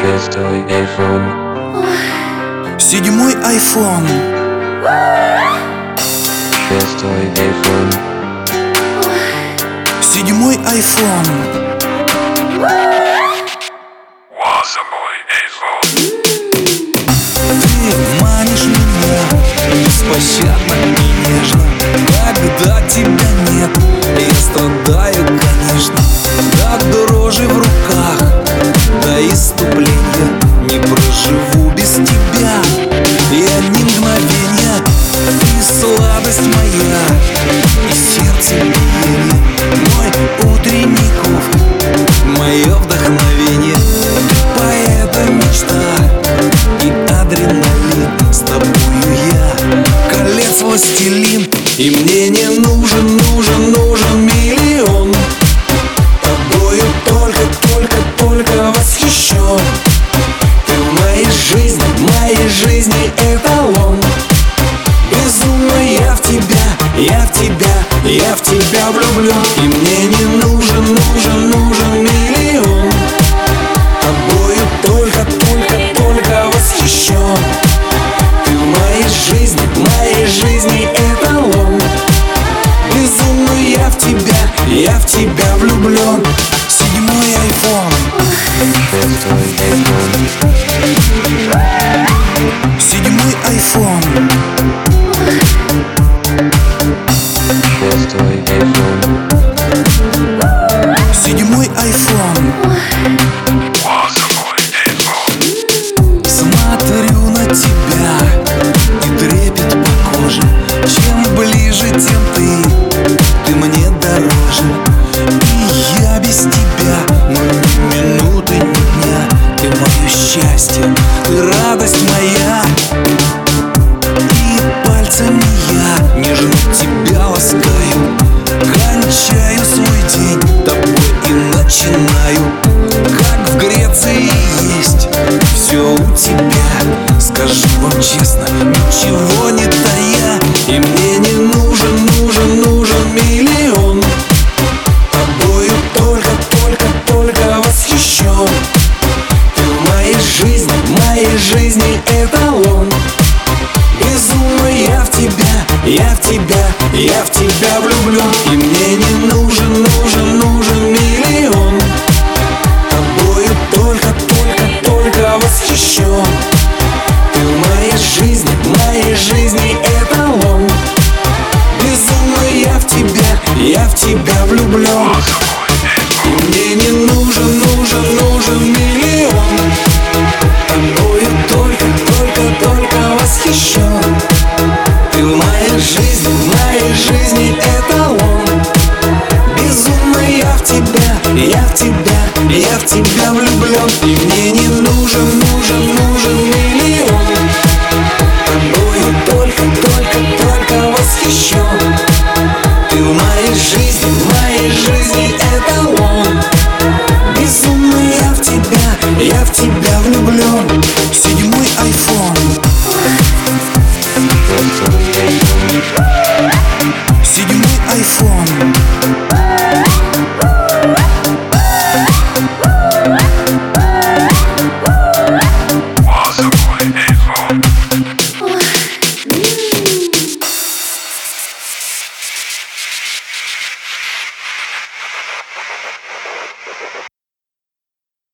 Шестой iPhone. Седьмой iPhone. Шестой iPhone. Седьмой iPhone. Ты манишь меня беспощадно мое вдохновение. Поэта мечта и адреналин С тобою я. Колец властелин И мне не нужен, нужен, нужен миллион. Тобою только, только, только восхищен. Ты в моей жизни, в моей жизни эталон. Безумно я в тебя, я в тебя, я в тебя влюблен И мне не нужен, нужен, нужен миллион. Тобою только, только, только восхищен. Ты в моей жизни, в моей жизни Чем ближе, тем ты И мне не нужен, нужен, нужен миллион. Тобою только, только, только восхищен. Ты в моей жизни, в моей жизни эталон. Безумно я в тебя, я в тебя, я в тебя влюблен. И мне не В моей жизни это он. Безумно я в тебя, я в тебя, я в тебя влюблен И мне не нужен, нужен, нужен миллион. Тобою только, только, только восхищен Ты в моей жизни, в моей жизни это он. Безумно я в тебя, я в тебя влюблен Седьмой айфон.